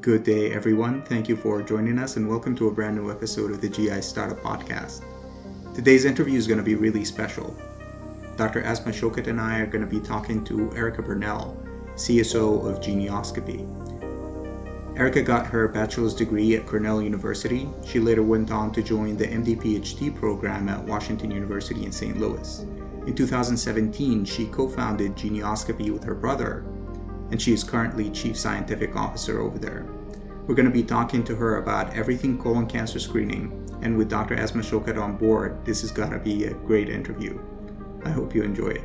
Good day, everyone. Thank you for joining us, and welcome to a brand new episode of the GI Startup Podcast. Today's interview is going to be really special. Dr. Aasma Shaukat and I are going to be talking to Erica Barnell, CSO of Geneoscopy. Erica got her bachelor's degree at Cornell University. She later went on to join the MD PhD program at Washington University in St. Louis. In 2017, she co founded Geneoscopy with her brother, and she is currently Chief Scientific Officer over there. We're going to be talking to her about everything colon cancer screening, and with Dr. Aasma Shaukat on board, this is going to be a great interview. I hope you enjoy it.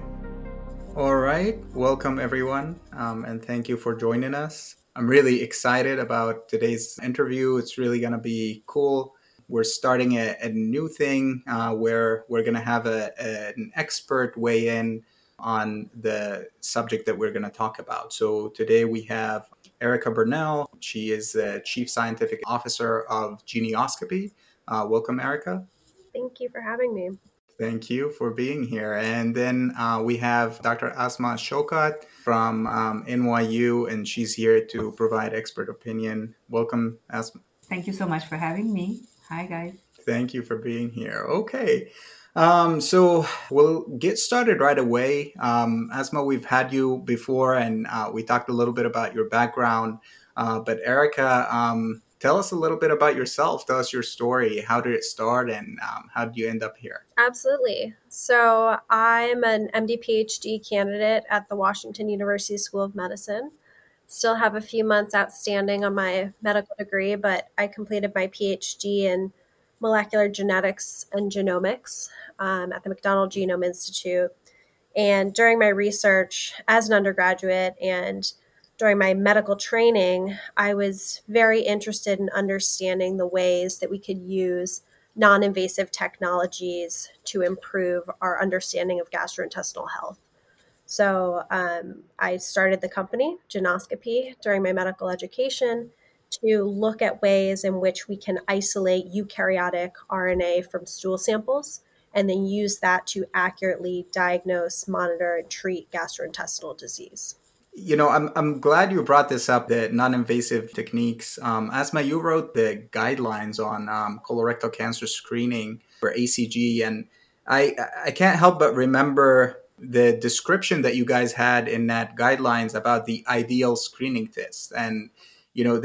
All right, welcome everyone, um, and thank you for joining us. I'm really excited about today's interview. It's really going to be cool. We're starting a, a new thing uh, where we're going to have a, a, an expert weigh in on the subject that we're going to talk about. So today we have Erica Barnell. She is the Chief Scientific Officer of Geneoscopy. Uh, welcome, Erica. Thank you for having me. Thank you for being here. And then uh, we have Dr. Aasma Shaukat from um, NYU, and she's here to provide expert opinion. Welcome, Aasma. Thank you so much for having me. Hi, guys. Thank you for being here. Okay. Um, so we'll get started right away. Um, Aasma, we've had you before, and uh, we talked a little bit about your background. Uh, but Erica, um, tell us a little bit about yourself. Tell us your story. How did it start, and um, how did you end up here? Absolutely. So I'm an MD PhD candidate at the Washington University School of Medicine. Still have a few months outstanding on my medical degree, but I completed my PhD in molecular genetics and genomics um, at the McDonnell Genome Institute. And during my research as an undergraduate and during my medical training, I was very interested in understanding the ways that we could use non invasive technologies to improve our understanding of gastrointestinal health. So um, I started the company, Geneoscopy, during my medical education to look at ways in which we can isolate eukaryotic RNA from stool samples and then use that to accurately diagnose, monitor, and treat gastrointestinal disease. You know, I'm, I'm glad you brought this up the non invasive techniques. Um, Aasma, you wrote the guidelines on um, colorectal cancer screening for ACG, and I, I can't help but remember the description that you guys had in that guidelines about the ideal screening test. And, you know,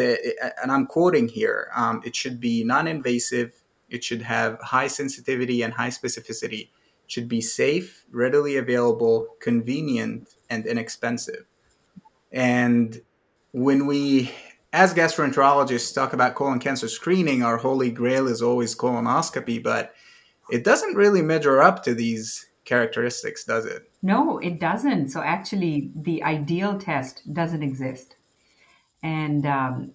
and I'm quoting here um, it should be non invasive, it should have high sensitivity and high specificity. It should be safe, readily available, convenient, and inexpensive. And when we, as gastroenterologists, talk about colon cancer screening, our holy grail is always colonoscopy, but it doesn't really measure up to these characteristics, does it? No, it doesn't. So actually, the ideal test doesn't exist. And um,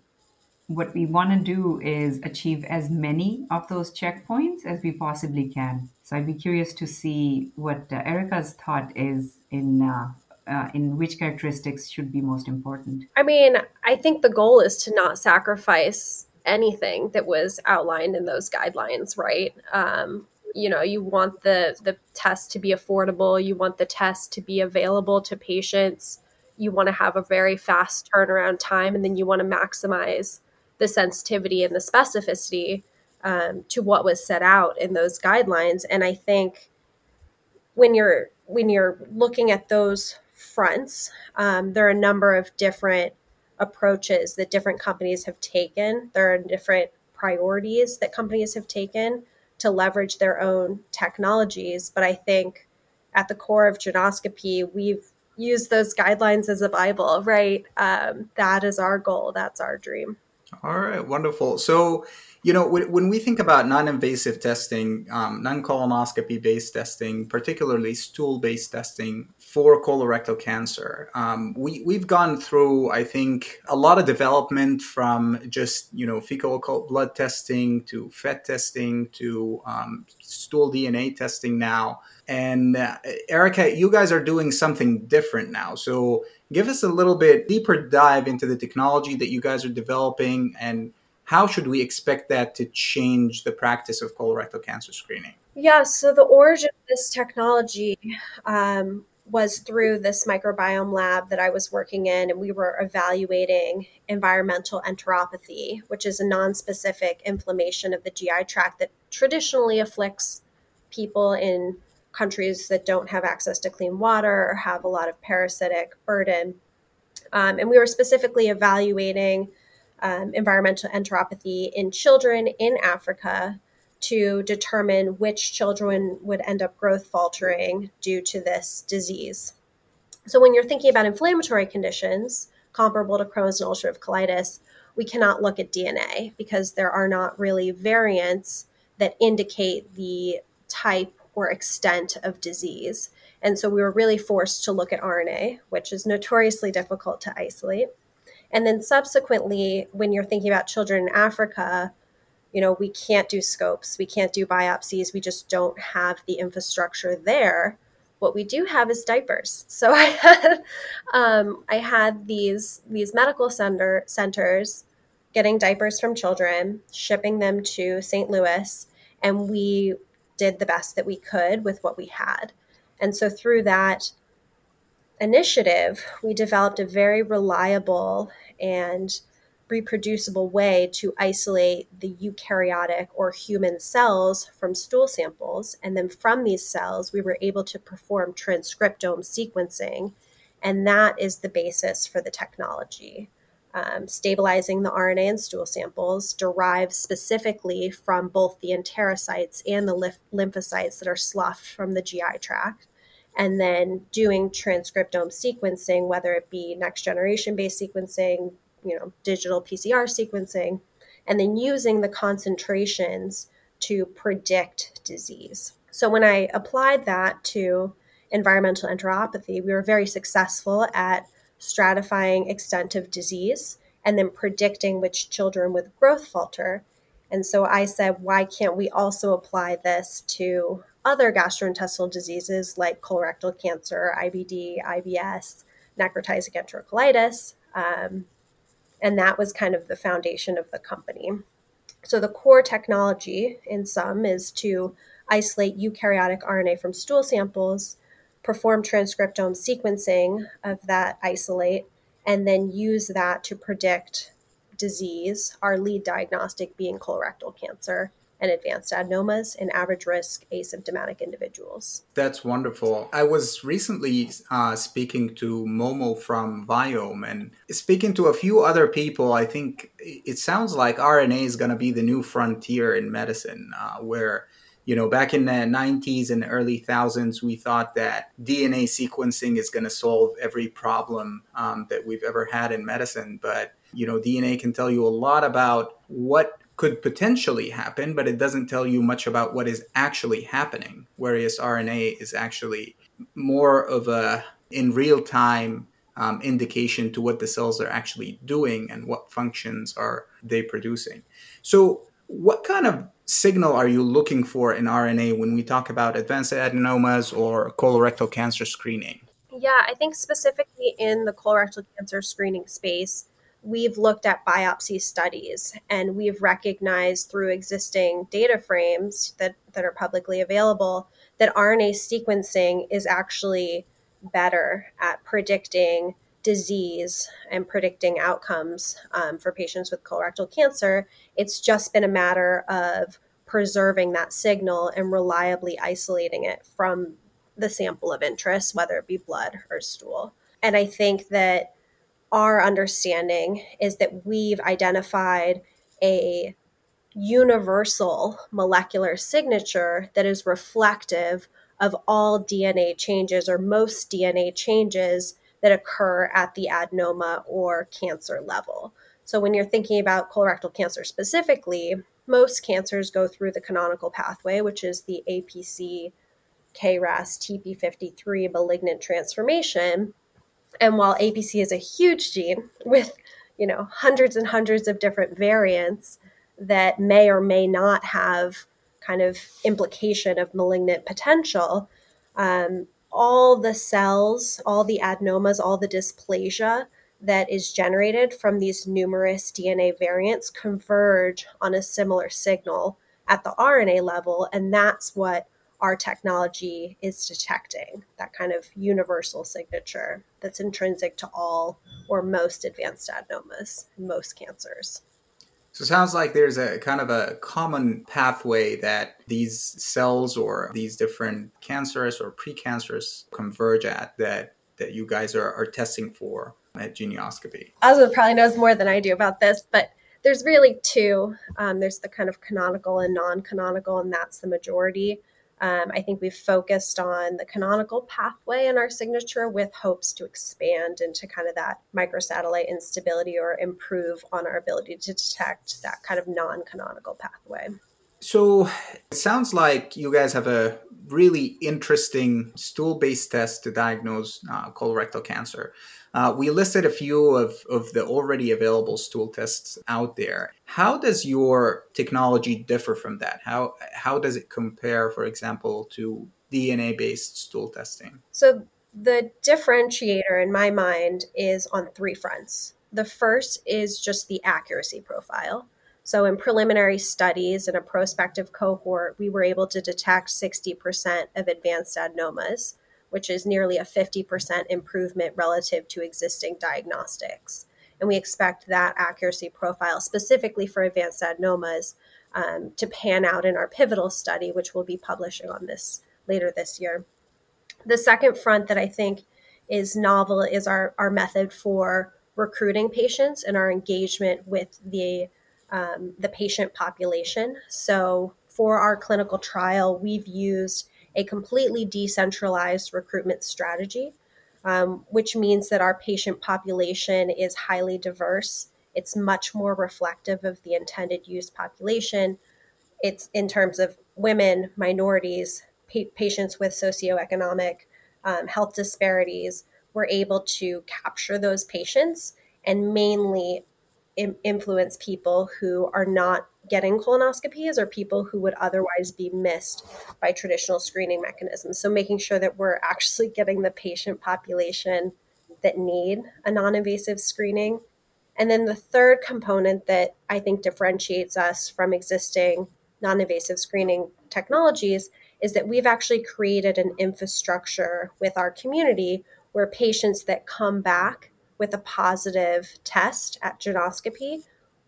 what we want to do is achieve as many of those checkpoints as we possibly can. So I'd be curious to see what uh, Erica's thought is in uh, uh, in which characteristics should be most important. I mean, I think the goal is to not sacrifice anything that was outlined in those guidelines, right? Um, you know, you want the the test to be affordable. You want the test to be available to patients. You want to have a very fast turnaround time, and then you want to maximize the sensitivity and the specificity um, to what was set out in those guidelines. And I think when you're when you're looking at those fronts, um, there are a number of different approaches that different companies have taken. There are different priorities that companies have taken to leverage their own technologies. But I think at the core of Geneoscopy, we've used those guidelines as a Bible, right? Um, that is our goal. That's our dream. All right, wonderful. So, you know, when we think about non-invasive testing, um, non-colonoscopy-based testing, particularly stool-based testing for colorectal cancer, um, we we've gone through, I think, a lot of development from just you know fecal occult blood testing to FIT testing to um, stool DNA testing now. And uh, Erica, you guys are doing something different now. So give us a little bit deeper dive into the technology that you guys are developing and how should we expect that to change the practice of colorectal cancer screening? Yeah, so the origin of this technology um, was through this microbiome lab that I was working in, and we were evaluating environmental enteropathy, which is a non-specific inflammation of the GI tract that traditionally afflicts people in countries that don't have access to clean water or have a lot of parasitic burden. Um, and we were specifically evaluating um, environmental enteropathy in children in Africa to determine which children would end up growth faltering due to this disease. So, when you're thinking about inflammatory conditions comparable to Crohn's and ulcerative colitis, we cannot look at DNA because there are not really variants that indicate the type or extent of disease. And so we were really forced to look at RNA, which is notoriously difficult to isolate. And then subsequently, when you're thinking about children in Africa, you know, we can't do scopes, we can't do biopsies, we just don't have the infrastructure there. What we do have is diapers. So I had, um, I had these these medical center centers getting diapers from children, shipping them to St. Louis, and we did the best that we could with what we had. And so through that initiative, we developed a very reliable and reproducible way to isolate the eukaryotic or human cells from stool samples. And then from these cells, we were able to perform transcriptome sequencing. And that is the basis for the technology. Um, stabilizing the RNA in stool samples derives specifically from both the enterocytes and the lymphocytes that are sloughed from the GI tract and then doing transcriptome sequencing, whether it be next generation based sequencing, you know, digital PCR sequencing, and then using the concentrations to predict disease. So when I applied that to environmental enteropathy, we were very successful at stratifying extent of disease and then predicting which children with growth falter. And so I said, why can't we also apply this to other gastrointestinal diseases like colorectal cancer, IBD, IBS, necrotizing enterocolitis. Um, and that was kind of the foundation of the company. So the core technology in sum is to isolate eukaryotic RNA from stool samples, perform transcriptome sequencing of that isolate, and then use that to predict disease, our lead diagnostic being colorectal cancer and advanced adenomas in average risk asymptomatic individuals. That's wonderful. I was recently uh, speaking to Momo from Viome and speaking to a few other people. I think it sounds like RNA is going to be the new frontier in medicine, uh, where you know, back in the 90s and early thousands, we thought that DNA sequencing is going to solve every problem um, that we've ever had in medicine. But, you know, DNA can tell you a lot about what could potentially happen, but it doesn't tell you much about what is actually happening. Whereas RNA is actually more of a in real time um, indication to what the cells are actually doing and what functions are they producing. So, what kind of signal are you looking for in RNA when we talk about advanced adenomas or colorectal cancer screening? Yeah, I think specifically in the colorectal cancer screening space, we've looked at biopsy studies and we've recognized through existing data frames that, that are publicly available that RNA sequencing is actually better at predicting disease and predicting outcomes um, for patients with colorectal cancer. It's just been a matter of preserving that signal and reliably isolating it from the sample of interest, whether it be blood or stool. And I think that our understanding is that we've identified a universal molecular signature that is reflective of all DNA changes or most DNA changes that occur at the adenoma or cancer level. So, when you're thinking about colorectal cancer specifically, most cancers go through the canonical pathway, which is the APC KRAS TP53 malignant transformation. And while APC is a huge gene with, you know, hundreds and hundreds of different variants that may or may not have kind of implication of malignant potential, um, all the cells, all the adenomas, all the dysplasia that is generated from these numerous DNA variants converge on a similar signal at the RNA level. And that's what our technology is detecting that kind of universal signature that's intrinsic to all or most advanced adenomas, most cancers. So it sounds like there's a kind of a common pathway that these cells or these different cancerous or precancerous converge at that that you guys are, are testing for at Geneoscopy. Oswald probably knows more than I do about this, but there's really two. Um, there's the kind of canonical and non-canonical, and that's the majority. Um, I think we've focused on the canonical pathway in our signature with hopes to expand into kind of that microsatellite instability or improve on our ability to detect that kind of non canonical pathway. So it sounds like you guys have a really interesting stool based test to diagnose uh, colorectal cancer. Uh, we listed a few of, of the already available stool tests out there. How does your technology differ from that? How, how does it compare, for example, to DNA based stool testing? So, the differentiator in my mind is on three fronts. The first is just the accuracy profile. So, in preliminary studies in a prospective cohort, we were able to detect 60% of advanced adenomas which is nearly a 50% improvement relative to existing diagnostics. And we expect that accuracy profile, specifically for advanced adenomas, um, to pan out in our pivotal study, which we'll be publishing on this later this year. The second front that I think is novel is our, our method for recruiting patients and our engagement with the um, the patient population. So for our clinical trial, we've used a completely decentralized recruitment strategy, um, which means that our patient population is highly diverse. It's much more reflective of the intended use population. It's in terms of women, minorities, pa- patients with socioeconomic um, health disparities. We're able to capture those patients and mainly influence people who are not getting colonoscopies or people who would otherwise be missed by traditional screening mechanisms. So making sure that we're actually getting the patient population that need a non-invasive screening. And then the third component that I think differentiates us from existing non-invasive screening technologies is that we've actually created an infrastructure with our community where patients that come back with a positive test at Geneoscopy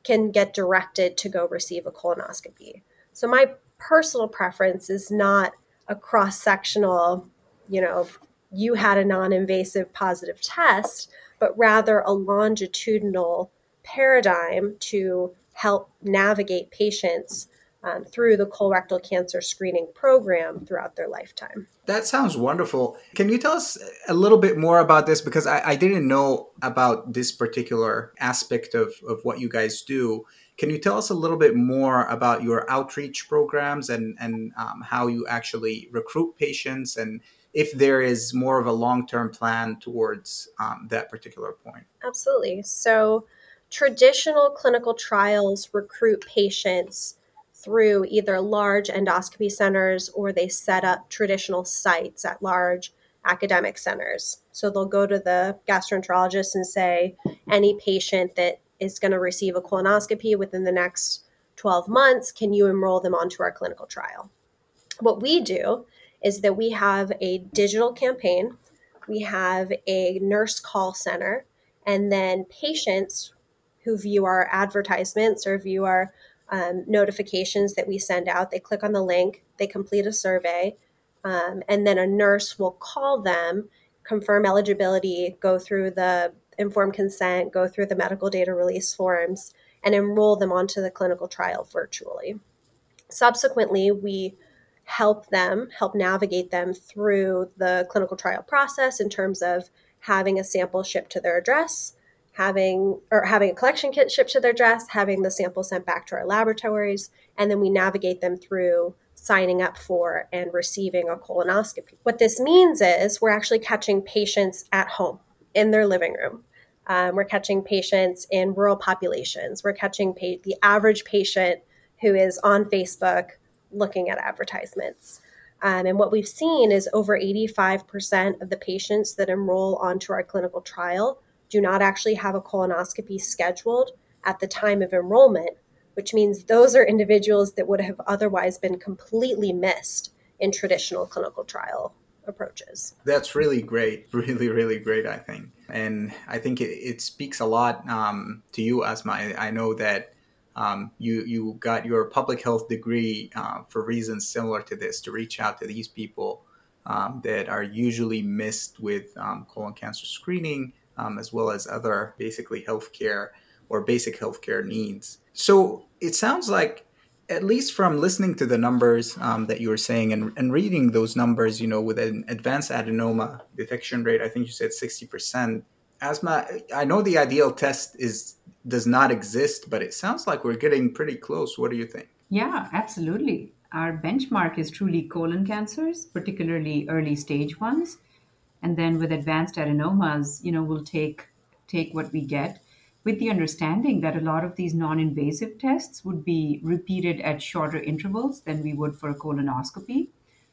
can get directed to go receive a colonoscopy. So my personal preference is not a cross sectional, you know, you had a non invasive positive test, but rather a longitudinal paradigm to help navigate patients um, through the colorectal cancer screening program throughout their lifetime. That sounds wonderful. Can you tell us a little bit more about this? Because I, I didn't know about this particular aspect of, of what you guys do. Can you tell us a little bit more about your outreach programs and, and um, how you actually recruit patients and if there is more of a long term plan towards um, that particular point? Absolutely. So, traditional clinical trials recruit patients through either large endoscopy centers or they set up traditional sites at large academic centers. So they'll go to the gastroenterologist and say, any patient that is going to receive a colonoscopy within the next 12 months, can you enroll them onto our clinical trial? What we do is that we have a digital campaign, we have a nurse call center, and then patients who view our advertisements or view our um, notifications that we send out. They click on the link, they complete a survey, um, and then a nurse will call them, confirm eligibility, go through the informed consent, go through the medical data release forms, and enroll them onto the clinical trial virtually. Subsequently, we help them, help navigate them through the clinical trial process in terms of having a sample shipped to their address, having or having a collection kit shipped to their address, having the sample sent back to our laboratories, and then we navigate them through signing up for and receiving a colonoscopy. What this means is we're actually catching patients at home in their living room. Um, we're catching patients in rural populations. We're catching pa- the average patient who is on Facebook looking at advertisements. Um, and what we've seen is over 85% of the patients that enroll onto our clinical trial do not actually have a colonoscopy scheduled at the time of enrollment, which means those are individuals that would have otherwise been completely missed in traditional clinical trial approaches. That's really great, really, really great, I think. And I think it, it speaks a lot um, to you, Aasma. I, I know that um, you, you got your public health degree uh, for reasons similar to this to reach out to these people um, that are usually missed with um, colon cancer screening, um, as well as other basically healthcare or basic healthcare needs. So it sounds like at least from listening to the numbers um, that you were saying and, and reading those numbers, you know, with an advanced adenoma detection rate, I think you said 60%. Aasma, I know the ideal test is does not exist, but it sounds like we're getting pretty close. What do you think? Yeah, absolutely. Our benchmark is truly colon cancers, particularly early stage ones. And then with advanced adenomas, you know, we'll take take what we get with the understanding that a lot of these non invasive tests would be repeated at shorter intervals than we would for a colonoscopy.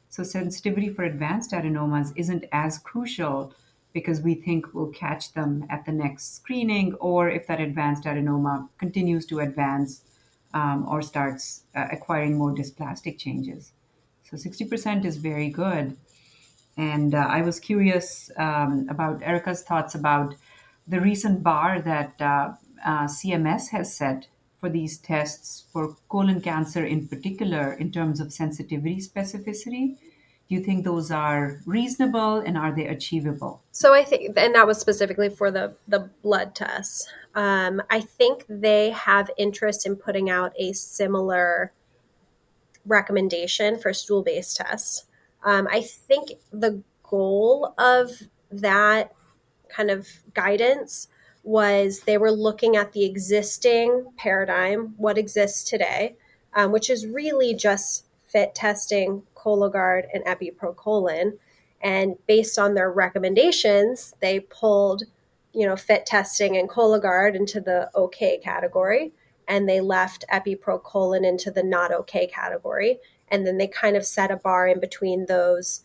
So, sensitivity for advanced adenomas isn't as crucial because we think we'll catch them at the next screening, or if that advanced adenoma continues to advance um, or starts uh, acquiring more dysplastic changes. So, 60% is very good. And uh, I was curious um, about Erica's thoughts about the recent bar that uh, uh, CMS has set for these tests for colon cancer in particular in terms of sensitivity specificity. Do you think those are reasonable and are they achievable? So i think and that was specifically for the the blood tests. Um, i think they have interest in putting out a similar recommendation for stool based tests um, i think the goal of that kind of guidance was they were looking at the existing paradigm, what exists today, um, which is really just FIT testing, Cologuard, and Epi proColon. And based on their recommendations, they pulled, you know, FIT testing and Cologuard into the okay category, and they left Epi proColon into the not okay category. And then they kind of set a bar in between those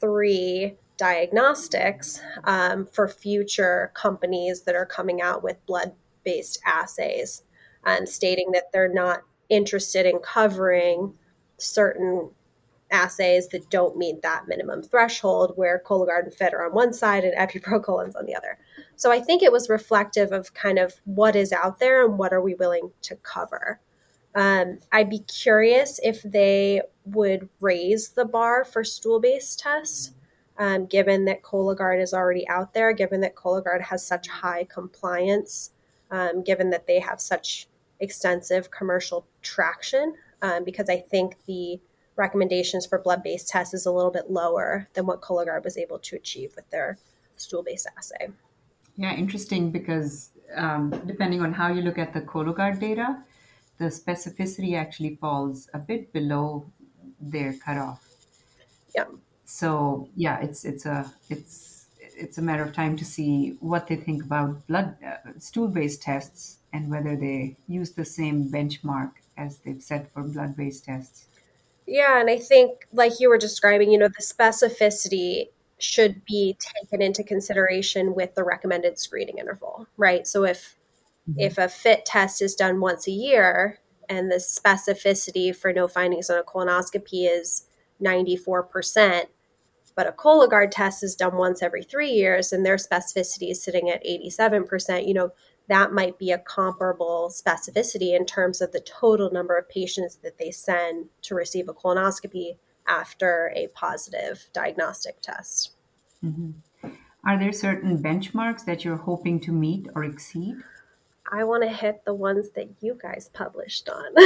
three diagnostics um, for future companies that are coming out with blood based assays and stating that they're not interested in covering certain assays that don't meet that minimum threshold where Cologuard and FIT are on one side and Epi proColon's on the other. So I think it was reflective of kind of what is out there and what are we willing to cover. Um, I'd be curious if they would raise the bar for stool based tests um, given that Cologuard is already out there, given that Cologuard has such high compliance, um, given that they have such extensive commercial traction, um, because I think the recommendations for blood based tests is a little bit lower than what Cologuard was able to achieve with their stool based assay. Yeah, interesting because um, depending on how you look at the Cologuard data, the specificity actually falls a bit below their cutoff. Yeah so yeah, it's it's a it's it's a matter of time to see what they think about blood uh, stool-based tests and whether they use the same benchmark as they've set for blood-based tests. Yeah, and I think like you were describing, you know, the specificity should be taken into consideration with the recommended screening interval, right? So if mm-hmm. if a FIT test is done once a year and the specificity for no findings on a colonoscopy is 94%, but a Cologuard test is done once every three years and their specificity is sitting at 87%. You know, that might be a comparable specificity in terms of the total number of patients that they send to receive a colonoscopy after a positive diagnostic test. Mm-hmm. Are there certain benchmarks that you're hoping to meet or exceed? I want to hit the ones that you guys published on.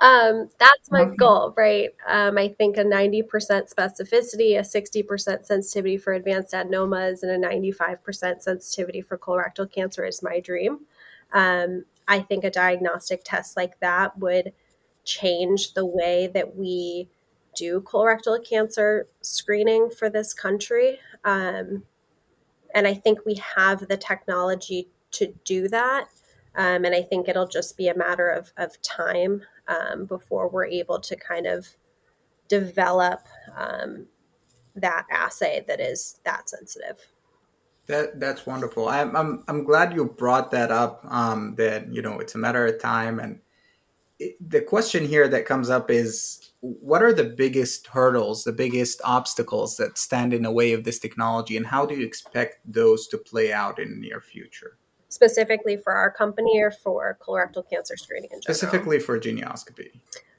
um, that's my okay. goal, right? Um, I think a 90% specificity, a 60% sensitivity for advanced adenomas, and a 95% sensitivity for colorectal cancer is my dream. Um, I think a diagnostic test like that would change the way that we do colorectal cancer screening for this country. Um, and I think we have the technology to do that. Um, and I think it'll just be a matter of, of time um, before we're able to kind of develop um, that assay that is that sensitive. That that's wonderful. I'm I'm, I'm glad you brought that up. Um, that you know it's a matter of time, and it, the question here that comes up is what are the biggest hurdles, the biggest obstacles that stand in the way of this technology, and how do you expect those to play out in the near future? Specifically for our company or for colorectal cancer screening in general? Specifically for Geneoscopy.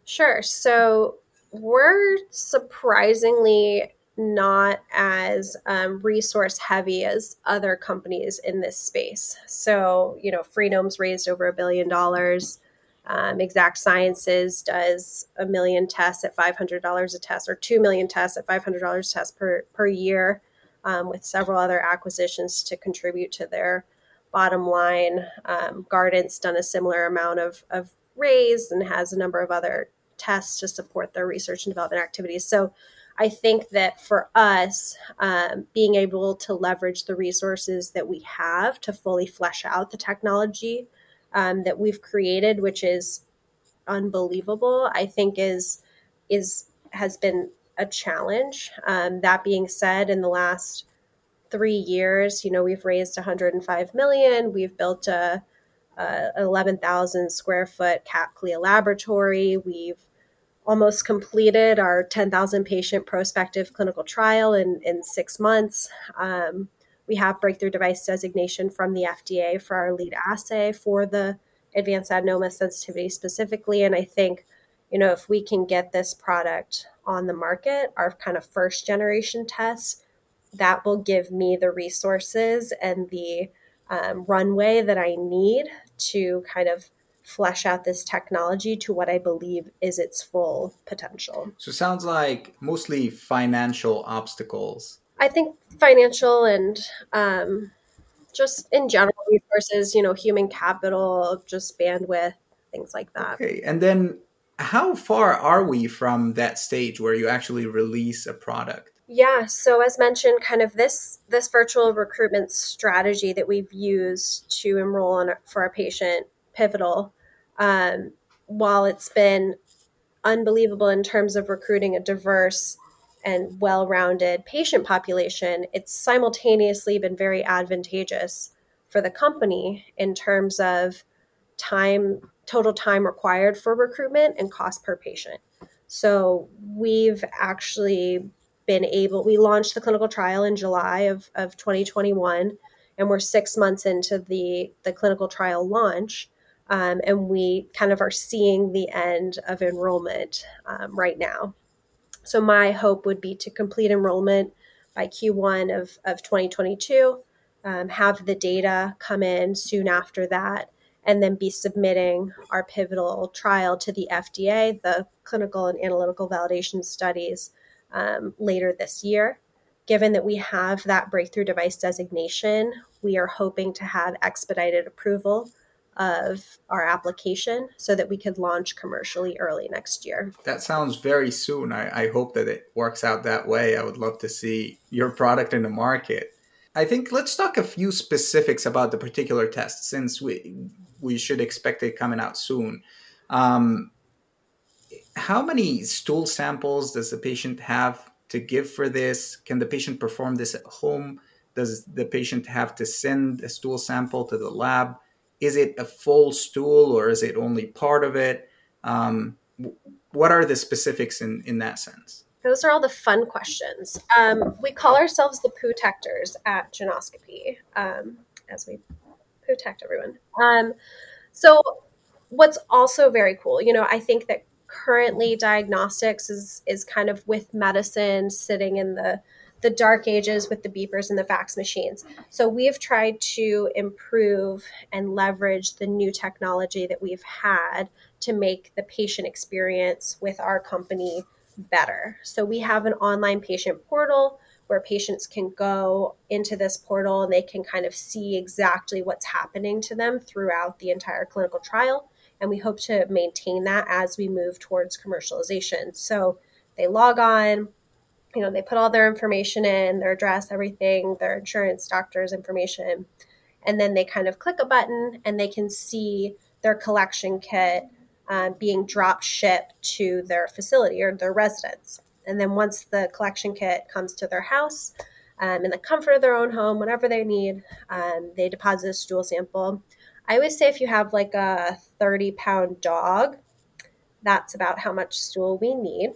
Sure. So we're surprisingly not as um, resource heavy as other companies in this space. So, you know, Freenome's raised over a billion dollars. Um, exact Sciences does a million tests at $500 a test, or 2 million tests at $500 a test per, per year, um, with several other acquisitions to contribute to their bottom line. Um, done a similar amount of, of raise and has a number of other tests to support their research and development activities. So I think that for us, um, being able to leverage the resources that we have to fully flesh out the technology um, that we've created, which is unbelievable, I think is is has been a challenge. Um, that being said, in the last three years, you know, we've raised 105 million. We've built a, a 11,000 square foot CAP CLIA laboratory. We've almost completed our 10,000 patient prospective clinical trial in, in six months. Um, we have breakthrough device designation from the FDA for our lead assay for the advanced adenoma sensitivity specifically. And I think, you know, if we can get this product on the market, our kind of first generation test, that will give me the resources and the um, runway that I need to kind of flesh out this technology to what I believe is its full potential. So it sounds like mostly financial obstacles. I think financial and um, just in general resources, you know, human capital, just bandwidth, things like that. Okay. And then how far are we from that stage where you actually release a product? Yeah, so as mentioned, kind of this this virtual recruitment strategy that we've used to enroll for our patient pivotal um, while it's been unbelievable in terms of recruiting a diverse and well rounded patient population, it's simultaneously been very advantageous for the company in terms of time, total time required for recruitment and cost per patient. So we've actually been able, we launched the clinical trial in July of, of 2021, and we're six months into the, the clinical trial launch. Um, and we kind of are seeing the end of enrollment um, right now. So my hope would be to complete enrollment by Q1 of, of 2022, um, have the data come in soon after that, and then be submitting our pivotal trial to the FDA, the clinical and analytical validation studies, um, later this year. Given that we have that breakthrough device designation, we are hoping to have expedited approval of our application so that we could launch commercially early next year. That sounds very soon. I, I, hope that it works out that way. I would love to see your product in the market. I think let's talk a few specifics about the particular test since we we should expect it coming out soon. Um, how many stool samples does the patient have to give for this? Can the patient perform this at home? Does the patient have to send a stool sample to the lab? is it a full stool or is it only part of it? Um, what are the specifics in, in that sense? Those are all the fun questions. Um, we call ourselves the poo-tectors at Geneoscopy, um, as we poo protect everyone. Um, so, what's also very cool, you know, I think that currently diagnostics is is kind of with medicine sitting in the the dark ages with the beepers and the fax machines. So we've tried to improve and leverage the new technology that we've had to make the patient experience with our company better. So we have an online patient portal where patients can go into this portal and they can kind of see exactly what's happening to them throughout the entire clinical trial. And we hope to maintain that as we move towards commercialization. So they log on, you know, they put all their information in, their address, everything, their insurance, doctor's information, and then they kind of click a button and they can see their collection kit uh, being drop shipped to their facility or their residence. And then once the collection kit comes to their house, um, in the comfort of their own home, whatever they need, um, they deposit a stool sample. I always say if you have like a 30 pound dog, that's about how much stool we need.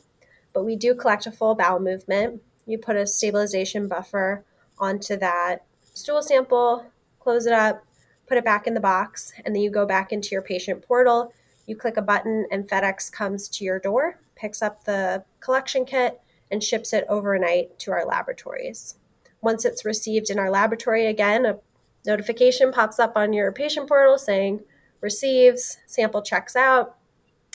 But we do collect a full bowel movement. You put a stabilization buffer onto that stool sample, close it up, put it back in the box, and then you go back into your patient portal. You click a button, and FedEx comes to your door, picks up the collection kit, and ships it overnight to our laboratories. Once it's received in our laboratory, again, a notification pops up on your patient portal saying receives, sample checks out.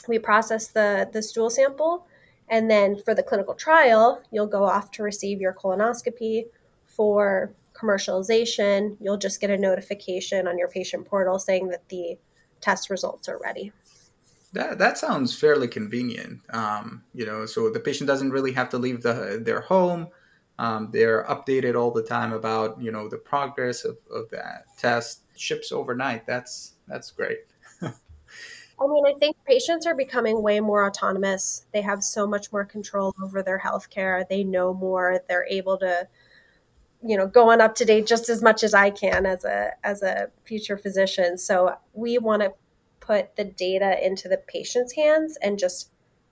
We process the, the stool sample. And then for the clinical trial, you'll go off to receive your colonoscopy for commercialization. You'll just get a notification on your patient portal saying that the test results are ready. That, that sounds fairly convenient. Um, you know, so the patient doesn't really have to leave the, their home. Um, they're updated all the time about you know the progress of, of that test. Ships overnight. That's that's great. I mean, I think patients are becoming way more autonomous. They have so much more control over their health care. They know more. They're able to, you know, go on UpToDate just as much as I can as a as a future physician. So we want to put the data into the patient's hands and just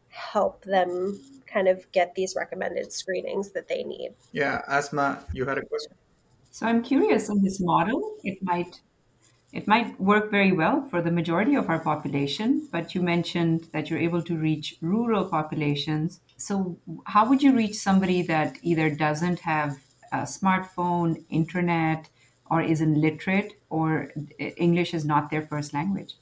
help them kind of get these recommended screenings that they need. Yeah, Aasma, you had a question. So I'm curious in this model, it might it might work very well for the majority of our population, but you mentioned that you're able to reach rural populations. So how would you reach somebody that either doesn't have a smartphone, internet, or isn't literate, or English is not their first language?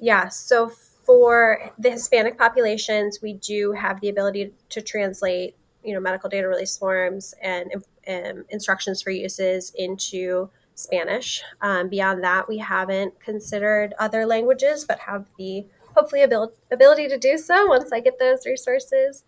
Yeah, so for the Hispanic populations, we do have the ability to translate, you know, medical data release forms and um, instructions for uses into Spanish. Um, beyond that, we haven't considered other languages, but have the hopefully abil- ability to do so once I get those resources.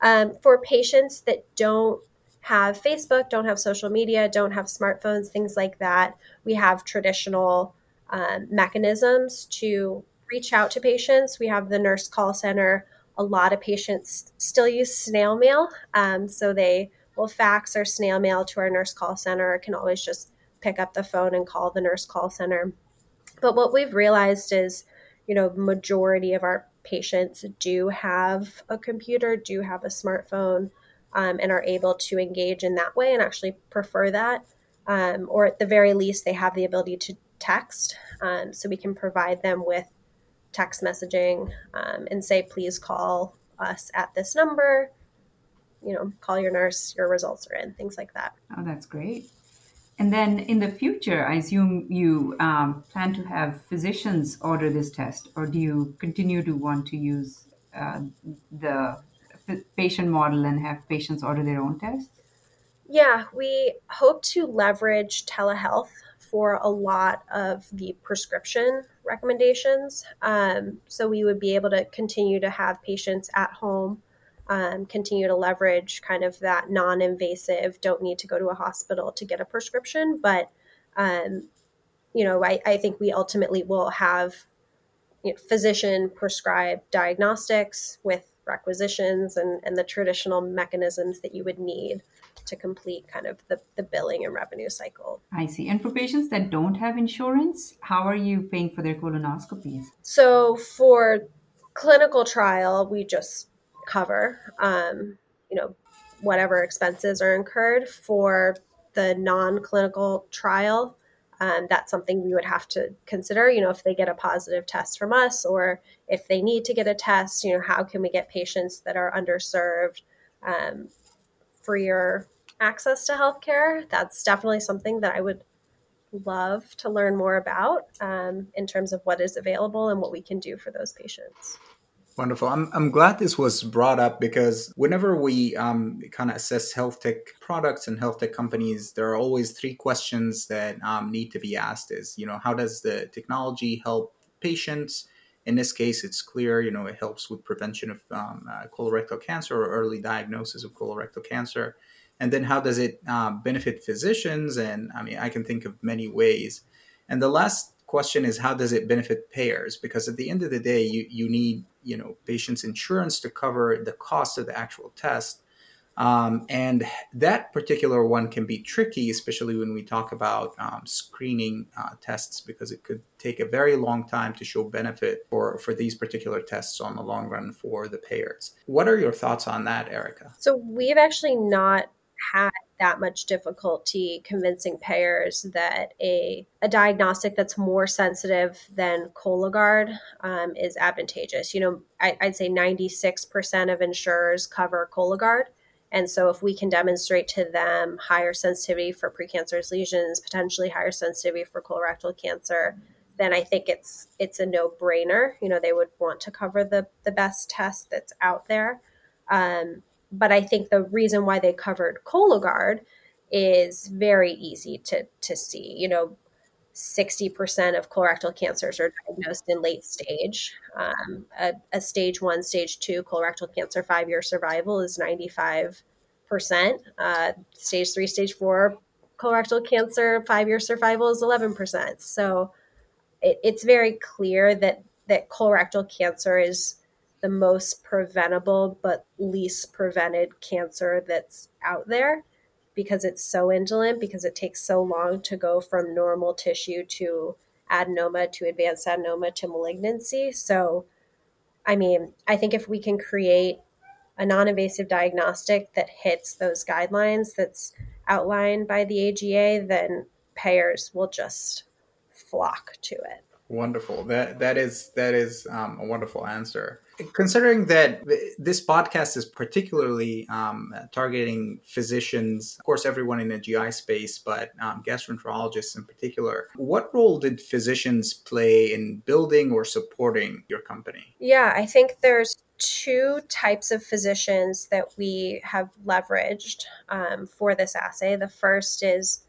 Um, for patients that don't have Facebook, don't have social media, don't have smartphones, things like that, we have traditional um, mechanisms to reach out to patients. We have the nurse call center. A lot of patients still use snail mail. Um, so they will fax or snail mail to our nurse call center, can always just pick up the phone and call the nurse call center. But what we've realized is, you know, majority of our patients do have a computer, do have a smartphone, um, and are able to engage in that way and actually prefer that. Um, or at the very least, they have the ability to text. Um, so we can provide them with text messaging um, and say, please call us at this number. You know, call your nurse, your results are in, things like that. Oh, that's great. And then in the future, I assume you um, plan to have physicians order this test, or do you continue to want to use uh, the patient model and have patients order their own tests? Yeah, we hope to leverage telehealth for a lot of the prescription recommendations. Um, so we would be able to continue to have patients at home, um, continue to leverage kind of that non invasive, don't need to go to a hospital to get a prescription. But, um, you know, I, I, think we ultimately will have you know, physician prescribed diagnostics with requisitions and, and the traditional mechanisms that you would need to complete kind of the, the billing and revenue cycle. I see. And for patients that don't have insurance, how are you paying for their colonoscopies? So for clinical trial, we just cover, um, you know, whatever expenses are incurred for the non-clinical trial. Um, that's something we would have to consider. You know, if they get a positive test from us, or if they need to get a test, you know, how can we get patients that are underserved um, freer access to healthcare. That's definitely something that I would love to learn more about um, in terms of what is available and what we can do for those patients. Wonderful. I'm, I'm glad this was brought up because whenever we um, kind of assess health tech products and health tech companies, there are always three questions that um, need to be asked is, you know, how does the technology help patients? In this case, it's clear, you know, it helps with prevention of um, uh, colorectal cancer or early diagnosis of colorectal cancer and then how does it uh, benefit physicians and i mean i can think of many ways and the last question is how does it benefit payers because at the end of the day you, you need you know patients insurance to cover the cost of the actual test Um, and that particular one can be tricky, especially when we talk about um, screening uh, tests, because it could take a very long time to show benefit for, for these particular tests on the long run for the payers. What are your thoughts on that, Erica? So we've actually not had that much difficulty convincing payers that a, a diagnostic that's more sensitive than Cologuard um, is advantageous. You know, I, would say 96% of insurers cover Cologuard. And so, if we can demonstrate to them higher sensitivity for precancerous lesions, potentially higher sensitivity for colorectal cancer, then I think it's it's a no brainer. You know, they would want to cover the the best test that's out there. Um, but I think the reason why they covered Cologuard is very easy to to see. You know, 60% of colorectal cancers are diagnosed in late stage. Um, a, a, stage one, stage two colorectal cancer five year survival is 95%. Uh, stage three, stage four colorectal cancer five year survival is 11%. So it, it's very clear that, that colorectal cancer is the most preventable but least prevented cancer that's out there because it's so indolent, because it takes so long to go from normal tissue to adenoma to advanced adenoma to malignancy. So, I mean, I think if we can create a non invasive diagnostic that hits those guidelines that's outlined by the AGA, then payers will just flock to it. Wonderful. That that is that is um, a wonderful answer. Considering that this podcast is particularly um, targeting physicians, of course, everyone in the GI space, but um, gastroenterologists in particular, what role did physicians play in building or supporting your company? Yeah, I think there's two types of physicians that we have leveraged um, for this assay. The first is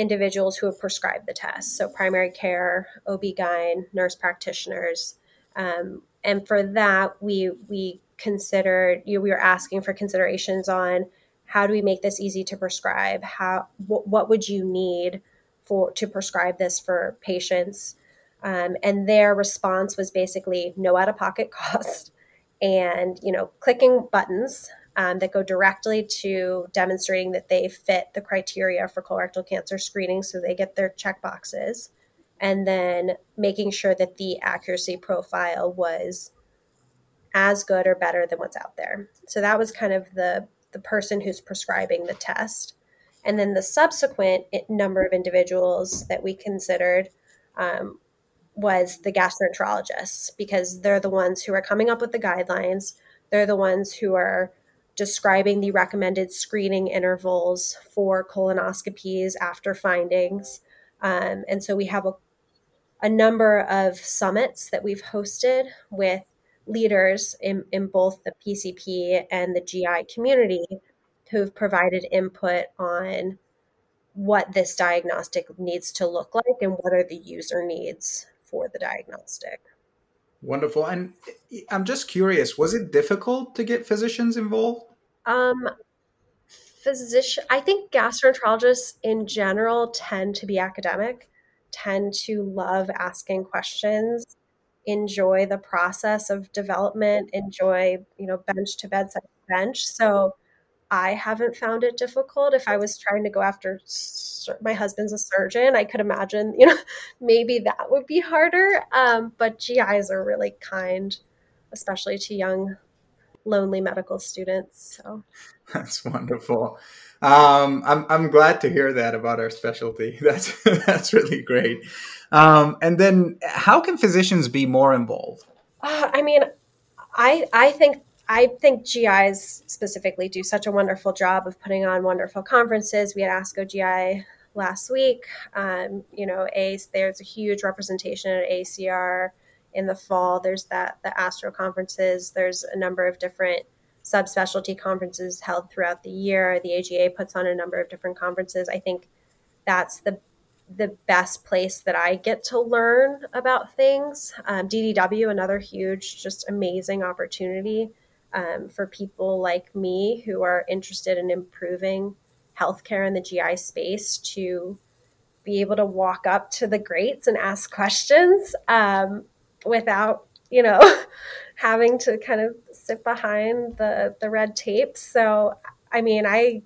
individuals who have prescribed the test. So primary care, OB-GYN, nurse practitioners. Um, and for that, we we considered, you know, we were asking for considerations on how do we make this easy to prescribe? How wh- what would you need for to prescribe this for patients? Um, and their response was basically no out of pocket cost and you know clicking buttons um, that go directly to demonstrating that they fit the criteria for colorectal cancer screening so they get their check boxes and then making sure that the accuracy profile was as good or better than what's out there. So that was kind of the the person who's prescribing the test. And then the subsequent number of individuals that we considered um, was the gastroenterologists because they're the ones who are coming up with the guidelines. They're the ones who are describing the recommended screening intervals for colonoscopies after findings. Um, and so we have a, a number of summits that we've hosted with leaders in, in both the PCP and the GI community who've provided input on what this diagnostic needs to look like and what are the user needs for the diagnostic. Wonderful. And I'm just curious, was it difficult to get physicians involved? Um, physician, I think gastroenterologists in general tend to be academic, tend to love asking questions, enjoy the process of development, enjoy, you know, bench to bedside bench. So I haven't found it difficult. If I was trying to go after my husband's a surgeon, I could imagine, you know, maybe that would be harder. Um, but GIs are really kind, especially to young lonely medical students. So that's wonderful. Um, I'm I'm glad to hear that about our specialty. That's that's really great. Um, and then, how can physicians be more involved? Uh, I mean, I I think I think GIs specifically do such a wonderful job of putting on wonderful conferences. We had ASCO GI last week. Um, you know, ACE, there's a huge representation at ACR in the fall. There's that the Astro conferences. There's a number of different subspecialty conferences held throughout the year. The AGA puts on a number of different conferences. I think that's the the best place that I get to learn about things. Um, DDW, another huge, just amazing opportunity um, for people like me who are interested in improving healthcare in the GI space to be able to walk up to the greats and ask questions. Um, without you know having to kind of sit behind the the red tape so I mean, I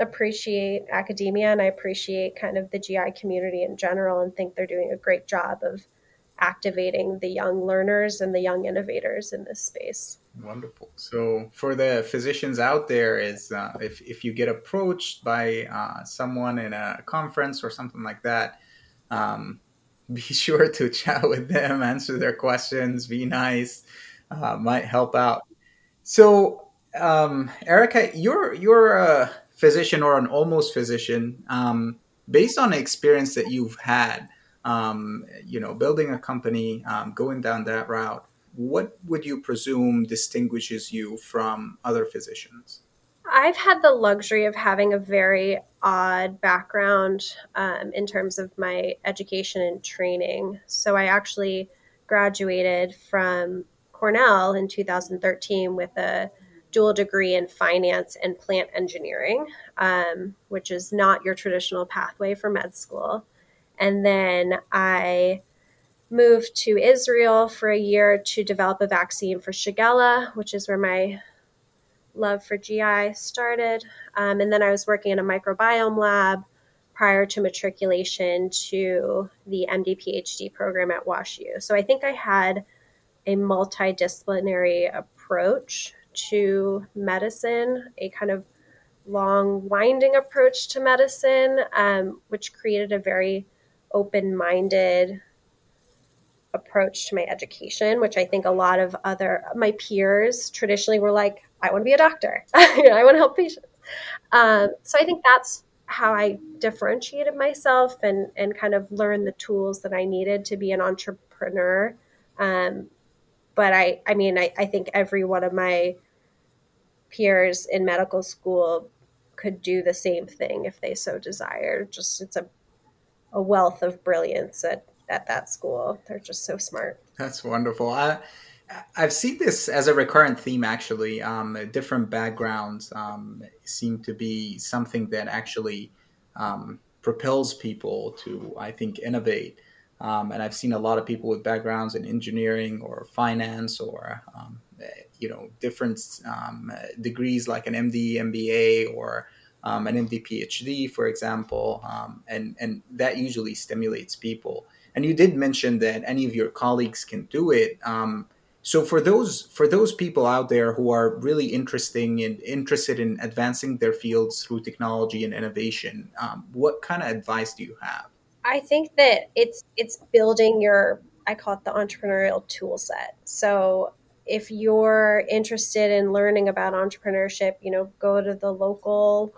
appreciate academia and I appreciate kind of the GI community in general and think they're doing a great job of activating the young learners and the young innovators in this space. Wonderful. So, for the physicians out there, is uh, if if you get approached by uh, someone in a conference or something like that, um, be sure to chat with them, answer their questions, be nice, uh, might help out. So, um, Erica, you're you're a physician or an almost physician. Um, based on the experience that you've had, um, you know, building a company, um, going down that route, what would you presume distinguishes you from other physicians? I've had the luxury of having a very odd background um, in terms of my education and training. So I actually graduated from Cornell in 2013 with a dual degree in finance and plant engineering, um, which is not your traditional pathway for med school. And then I moved to Israel for a year to develop a vaccine for Shigella, which is where my love for GI started. Um, and then I was working in a microbiome lab prior to matriculation to the MD PhD program at WashU. So I think I had a multidisciplinary approach to medicine, a kind of long, winding approach to medicine, um, which created a very open minded approach to my education, which I think a lot of other my peers traditionally were like, I want to be a doctor, I want to help patients. Um, so I think that's how I differentiated myself and and kind of learned the tools that I needed to be an entrepreneur. Um, but I, I mean, I, I think every one of my peers in medical school could do the same thing if they so desired. Just it's a a wealth of brilliance at at that school. They're just so smart. That's wonderful. I I've seen this as a recurrent theme actually. Um, different backgrounds um, seem to be something that actually um, propels people to, I think, innovate. Um, and I've seen a lot of people with backgrounds in engineering or finance or um, you know different um, degrees like an MD, MBA, or an MD, PhD, for example, and and that usually stimulates people. And you did mention that any of your colleagues can do it. Um, so for those for those people out there who are really interesting and interested in advancing their fields through technology and innovation, um, what kind of advice do you have? I think that it's it's building your I call it the entrepreneurial tool set. So if you're interested in learning about entrepreneurship, you know, go to the local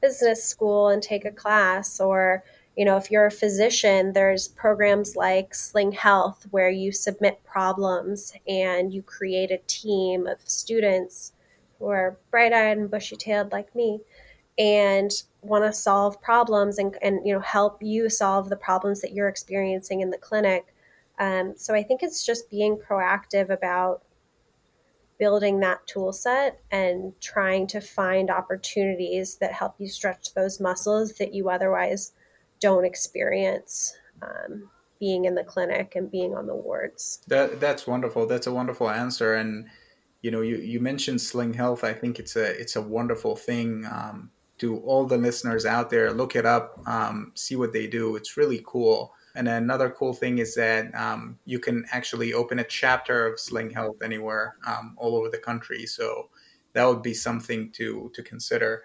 business school and take a class or you know if you're a physician there's programs like sling health where you submit problems and you create a team of students who are bright-eyed and bushy-tailed like me and want to solve problems and, and you know help you solve the problems that you're experiencing in the clinic. Um, so i think it's just being proactive about building that tool set and trying to find opportunities that help you stretch those muscles that you otherwise don't experience um, being in the clinic and being on the wards. That that's wonderful. That's a wonderful answer. And you know, you, you mentioned Sling Health. I think it's a it's a wonderful thing. Um, to all the listeners out there, look it up, um, see what they do. It's really cool. And another cool thing is that um, you can actually open a chapter of Sling Health anywhere um, all over the country. So that would be something to to consider.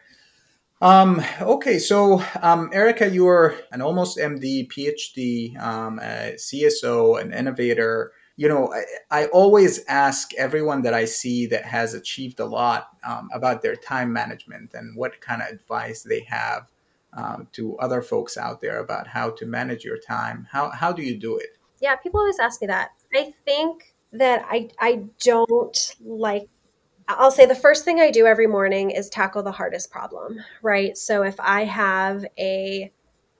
Um, okay, so um, Erica, you're an almost MD, PhD, um, CSO, an innovator. You know, I, I, always ask everyone that I see that has achieved a lot um, about their time management and what kind of advice they have um, to other folks out there about how to manage your time. How how do you do it? Yeah, people always ask me that. I think that I I don't like I'll say the first thing I do every morning is tackle the hardest problem, right? So if I have a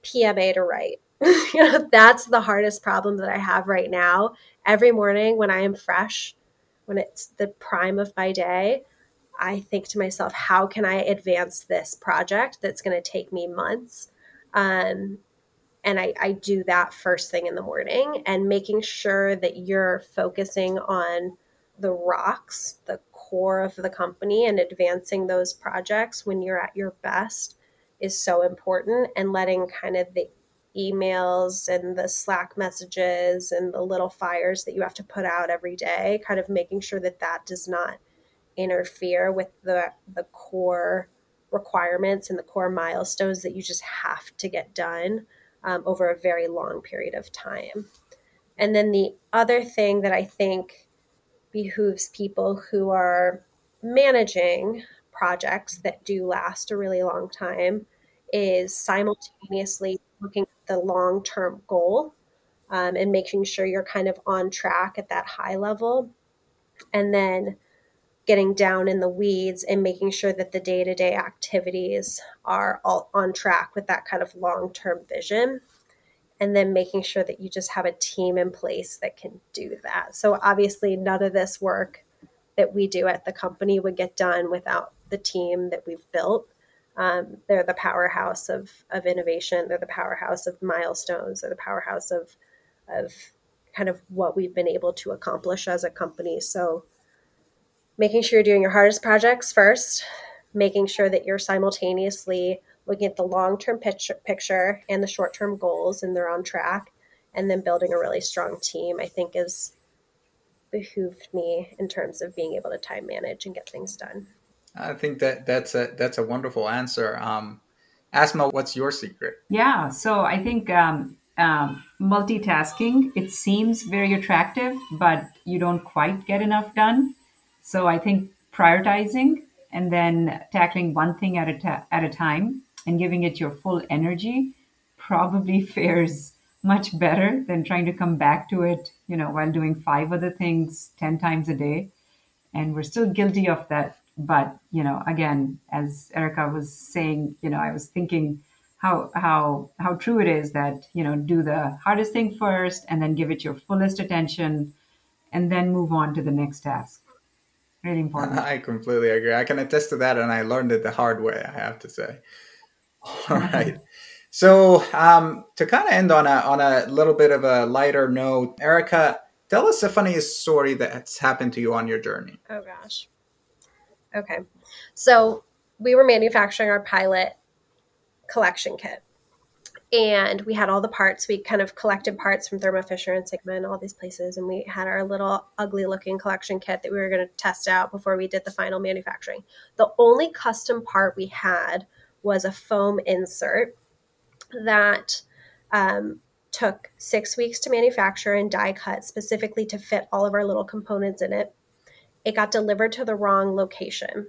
PMA to write, you know, that's the hardest problem that I have right now. Every morning when I am fresh, when it's the prime of my day, I think to myself, how can I advance this project that's going to take me months? Um, and I, I do that first thing in the morning and making sure that you're focusing on the rocks, the core of the company and advancing those projects when you're at your best is so important. And letting kind of the emails and the slack messages and the little fires that you have to put out every day kind of making sure that that does not interfere with the the core requirements and the core milestones that you just have to get done um, over a very long period of time. And then the other thing that i think behooves people who are managing projects that do last a really long time is simultaneously looking at the long term goal um, and making sure you're kind of on track at that high level. And then getting down in the weeds and making sure that the day to day activities are all on track with that kind of long term vision. And then making sure that you just have a team in place that can do that. So, obviously, none of this work that we do at the company would get done without the team that we've built. Um, they're the powerhouse of, of innovation. They're the powerhouse of milestones. They're the powerhouse of, of kind of what we've been able to accomplish as a company. So, making sure you're doing your hardest projects first, making sure that you're simultaneously looking at the long term picture, picture and the short term goals and they're on track, and then building a really strong team, I think is behooved me in terms of being able to time manage and get things done. I think that that's a that's a wonderful answer. Um, Aasma, what's your secret? Yeah, so I think um, um, multitasking it seems very attractive, but you don't quite get enough done. So I think prioritizing and then tackling one thing at a ta- at a time and giving it your full energy probably fares much better than trying to come back to it, you know, while doing five other things 10 times a day. And we're still guilty of that. But you know again as erica was saying you know i was thinking how how how true it is that you know do the hardest thing first and then give it your fullest attention and then move on to the next task. Really important. i completely agree. I can attest to that and i learned it the hard way i have to say all right so um, to kind of end on a on a little bit of a lighter note erica tell us the funniest story that's happened to you on your journey oh gosh Okay. So we were manufacturing our pilot collection kit. And we had all the parts. We kind of collected parts from Thermo Fisher and Sigma and all these places. And we had our little ugly looking collection kit that we were going to test out before we did the final manufacturing. The only custom part we had was a foam insert that um, took six weeks to manufacture and die cut specifically to fit all of our little components in it it got delivered to the wrong location.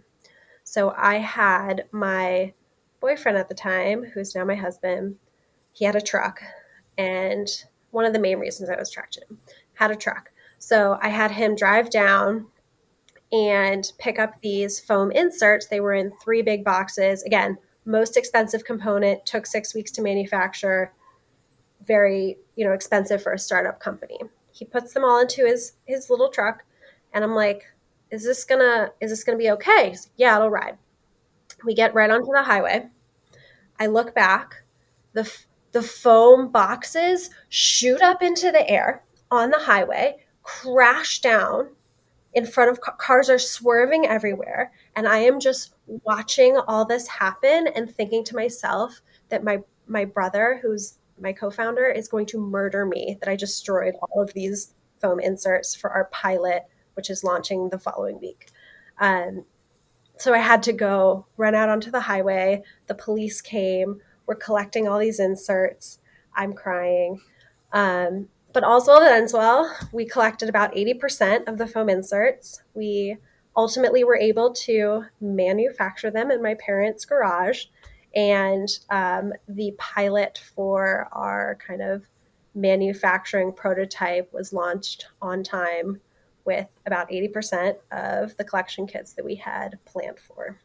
So I had my boyfriend at the time, who's now my husband, he had a truck. And one of the main reasons I was him had a truck. So I had him drive down and pick up these foam inserts. They were in three big boxes. Again, most expensive component, took six weeks to manufacture, very, you know, expensive for a startup company. He puts them all into his his little truck, and I'm like, is this gonna is this gonna be okay? Like, yeah, it'll ride. We get right onto the highway. I look back. The the foam boxes shoot up into the air on the highway, crash down in front of cars are swerving everywhere and i am just watching all this happen and thinking to myself that my my brother who's my co-founder is going to murder me that i destroyed all of these foam inserts for our pilot which is launching the following week. Um, so I had to go run out onto the highway. The police came. We're collecting all these inserts. I'm crying. Um, but also all ends well. We collected about 80% of the foam inserts. We ultimately we were able to manufacture them in my parents' garage. And um, the pilot for our kind of manufacturing prototype was launched on time with about 80% of the collection kits that we had planned for.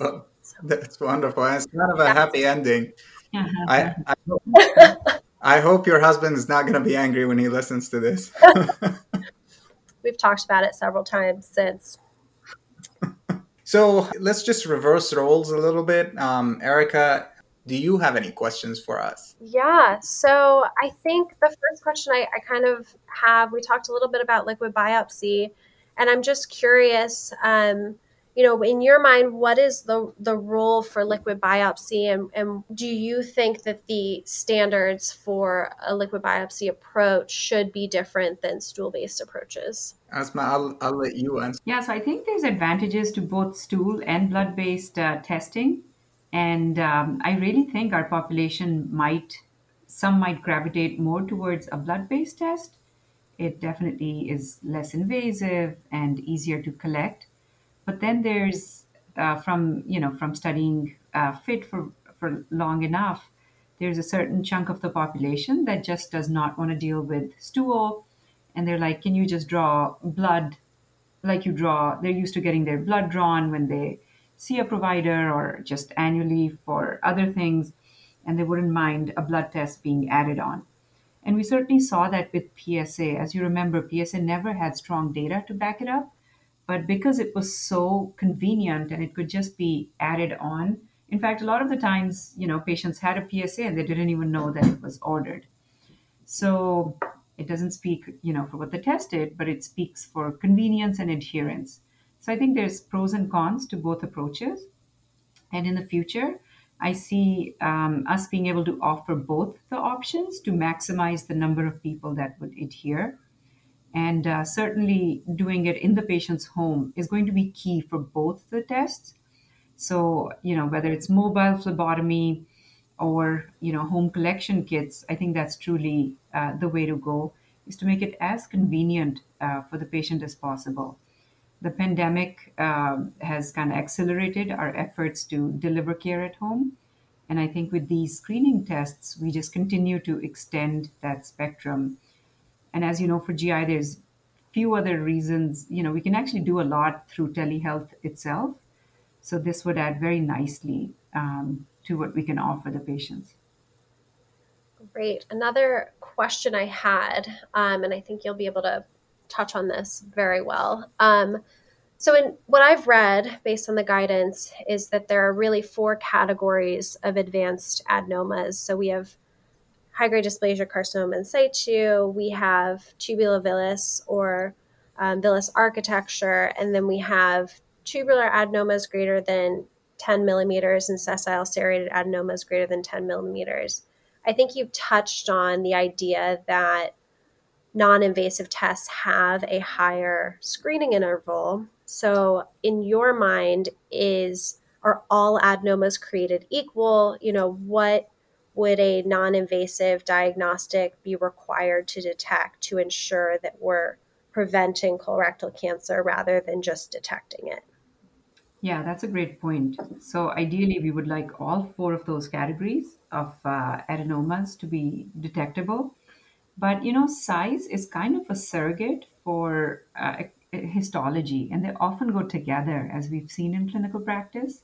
Well, that's wonderful. And it's kind of a happy ending. I, I, hope, I hope your husband is not going to be angry when he listens to this. We've talked about it several times since. So let's just reverse roles a little bit. Um, Erica, do you have any questions for us? Yeah. So I think the first question I, I, kind of have, we talked a little bit about liquid biopsy, And I'm just curious, um, you know, in your mind, what is the the role for liquid biopsy, and, and do you think that the standards for a liquid biopsy approach should be different than stool based approaches? Aasma, I'll, I'll let you answer. Yeah, so I think there's advantages to both stool and blood based uh, testing. And um, I really think our population might, some might gravitate more towards a blood based test. It definitely is less invasive and easier to collect. But then there's, uh, from, you know, from studying uh, FIT for, for long enough, there's a certain chunk of the population that just does not want to deal with stool. And they're like, can you just draw blood like you draw? They're used to getting their blood drawn when they see a provider or just annually for other things, and they wouldn't mind a blood test being added on. And we certainly saw that with PSA. As you remember, PSA never had strong data to back it up, but because it was so convenient and it could just be added on. In fact, a lot of the times, you know, patients had a PSA and they didn't even know that it was ordered. So it doesn't speak, you know, for what the test did, but it speaks for convenience and adherence. So I think there's pros and cons to both approaches. And in the future, I see um, us being able to offer both the options to maximize the number of people that would adhere. And uh, certainly doing it in the patient's home is going to be key for both the tests. So, you know, whether it's mobile phlebotomy or, you know, home collection kits, I think that's truly uh, the way to go is to make it as convenient uh, for the patient as possible the pandemic um, has kind of accelerated our efforts to deliver care at home. And I think with these screening tests, we just continue to extend that spectrum. And as you know, for GI, there's few other reasons. You know, we can actually do a lot through telehealth itself. So this would add very nicely um, to what we can offer the patients. Great. Another question I had, um, and I think you'll be able to touch on this very well. Um, so, in what I've read based on the guidance is that there are really four categories of advanced adenomas. So, we have high grade dysplasia carcinoma in situ, we have tubulovillous or um, villous architecture, and then we have tubular adenomas greater than 10 millimeters and sessile serrated adenomas greater than 10 millimeters. I think you've touched on the idea that non invasive tests have a higher screening interval. So, in your mind, is are all adenomas created equal? You know, what would a non invasive diagnostic be required to detect to ensure that we're preventing colorectal cancer rather than just detecting it? Yeah, that's a great point. So, ideally, we would like all four of those categories of uh, adenomas to be detectable. But you know, size is kind of a surrogate for uh, histology, and they often go together, as we've seen in clinical practice.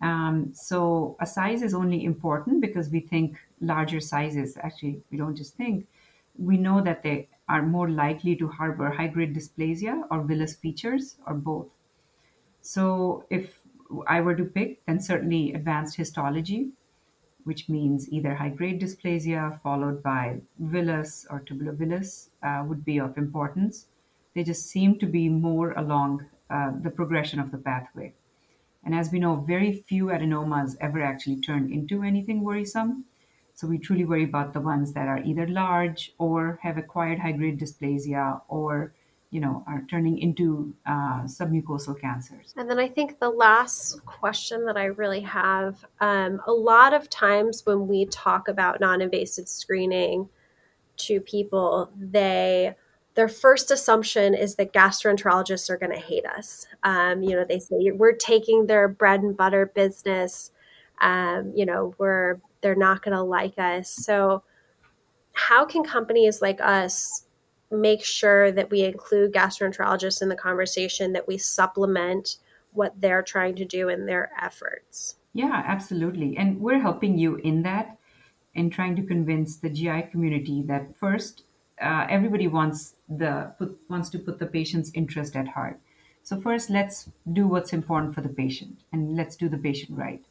Um, so a size is only important because we think larger sizes. Actually, we don't just think. We know that they are more likely to harbor high-grade dysplasia or villous features, or both. So if I were to pick, then certainly advanced histology which means either high-grade dysplasia followed by villous or tubulovillous uh, would be of importance. They just seem to be more along uh, the progression of the pathway. And as we know, very few adenomas ever actually turn into anything worrisome. So we truly worry about the ones that are either large or have acquired high-grade dysplasia or you know, are turning into uh, submucosal cancers. And then I think the last question that I really have um, a lot of times when we talk about non invasive screening to people, they their first assumption is that gastroenterologists are going to hate us. Um, you know, they say we're taking their bread and butter business. Um, you know, we're they're not going to like us. So, how can companies like us make sure that we include gastroenterologists in the conversation, that we supplement what they're trying to do in their efforts. Yeah, absolutely. And we're helping you in that and trying to convince the GI community that first, uh, everybody wants the put, wants to put the patient's interest at heart. So first, let's do what's important for the patient, and let's do the patient right.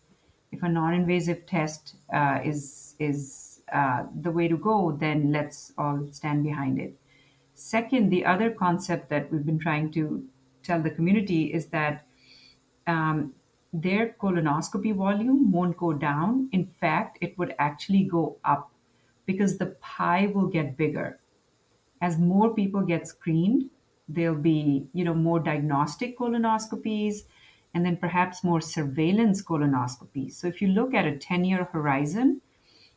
If a non-invasive test uh, is is uh, the way to go, then let's all stand behind it. Second, the other concept that we've been trying to tell the community is that um, their colonoscopy volume won't go down. In fact, it would actually go up because the pie will get bigger. As more people get screened, there'll be, you know, more diagnostic colonoscopies and then perhaps more surveillance colonoscopies. So if you look at a 10-year horizon,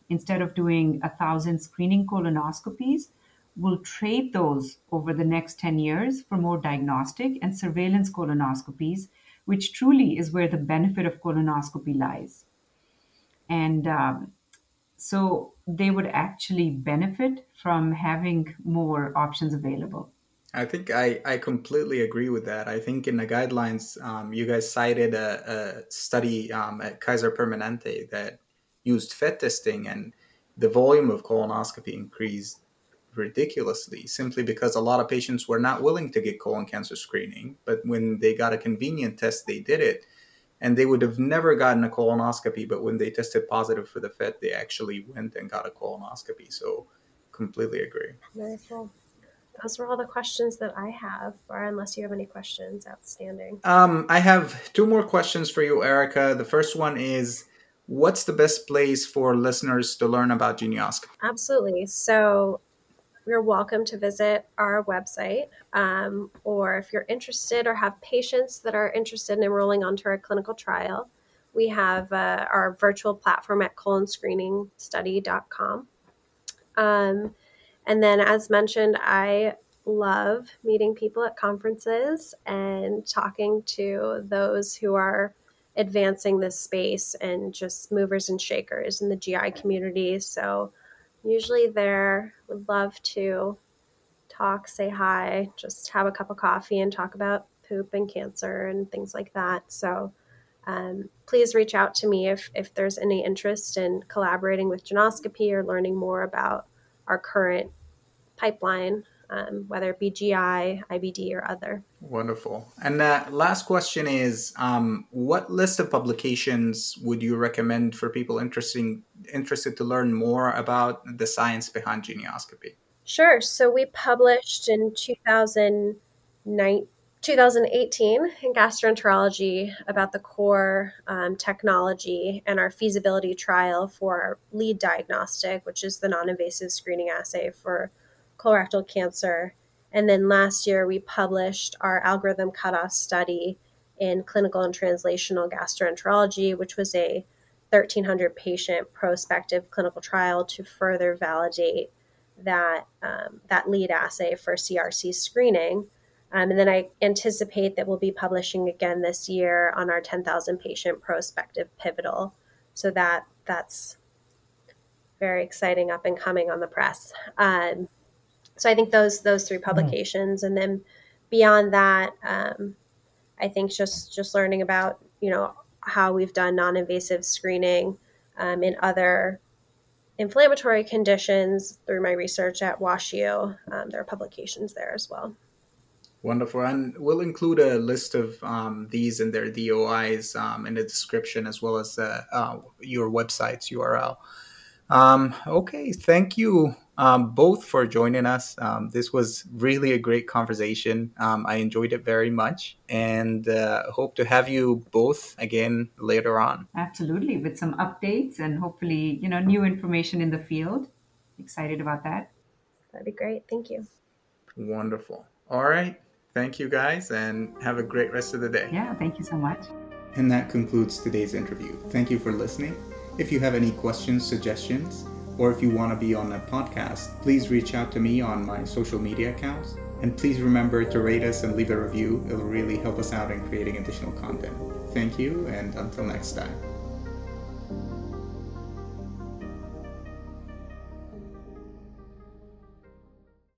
instead of doing a thousand screening colonoscopies, we'll trade those over the next 10 years for more diagnostic and surveillance colonoscopies which truly is where the benefit of colonoscopy lies. And um, so they would actually benefit from having more options available. I think I, I completely agree with that. I think in the guidelines, um, you guys cited a, a study um, at Kaiser Permanente that used FIT testing, and the volume of colonoscopy increased ridiculously simply because a lot of patients were not willing to get colon cancer screening. But when they got a convenient test, they did it. And they would have never gotten a colonoscopy, but when they tested positive for the FIT, they actually went and got a colonoscopy. So, completely agree. Very cool. Those were all the questions that I have, or unless you have any questions outstanding. Um, I have two more questions for you, Erica. The first one is What's the best place for listeners to learn about Geneoscopy? Absolutely. So, you're welcome to visit our website. Um, or if you're interested or have patients that are interested in enrolling onto our clinical trial, we have uh, our virtual platform at colonscreeningstudy.com. Um, and then, as mentioned, I love meeting people at conferences and talking to those who are advancing this space and just movers and shakers in the GI community. So, usually there. Would love to talk, say hi, just have a cup of coffee and talk about poop and cancer and things like that. So um, please reach out to me if, if there's any interest in collaborating with Geneoscopy or learning more about our current pipeline um, whether it be GI, IBD, or other. Wonderful. And the last question is um, what list of publications would you recommend for people interesting, interested to learn more about the science behind Geneoscopy? Sure. So we published in 2009, 2018 in gastroenterology about the core um, technology and our feasibility trial for our lead diagnostic, which is the non invasive screening assay for colorectal cancer. And then last year, we published our algorithm cutoff study in clinical and translational gastroenterology, which was a 1,300 patient prospective clinical trial to further validate that, um, that lead assay for CRC screening. Um, and then I anticipate that we'll be publishing again this year on our 10,000 patient prospective pivotal. So that that's very exciting up and coming on the press. Um, so I think those those three hmm. publications, mm. and then beyond that, um, I think just just learning about you know how we've done non-invasive screening um, in other inflammatory conditions through my research at WashU. Um, there are publications there as well. Wonderful. And we'll include a list of um, these and their DOIs um, in the description as well as uh, uh, your website's URL. Um, okay, thank you um, both for joining us. Um, this was really a great conversation. Um, I enjoyed it very much and uh, hope to have you both again later on. Absolutely, with some updates and hopefully, you know, new information in the field. Excited about that. That'd be great. Thank you. Wonderful. All right. Thank you guys and have a great rest of the day. Yeah, thank you so much. And that concludes today's interview. Thank you for listening. If you have any questions, suggestions, or if you want to be on a podcast, please reach out to me on my social media accounts. And please remember to rate us and leave a review. It'll really help us out in creating additional content. Thank you, and until next time.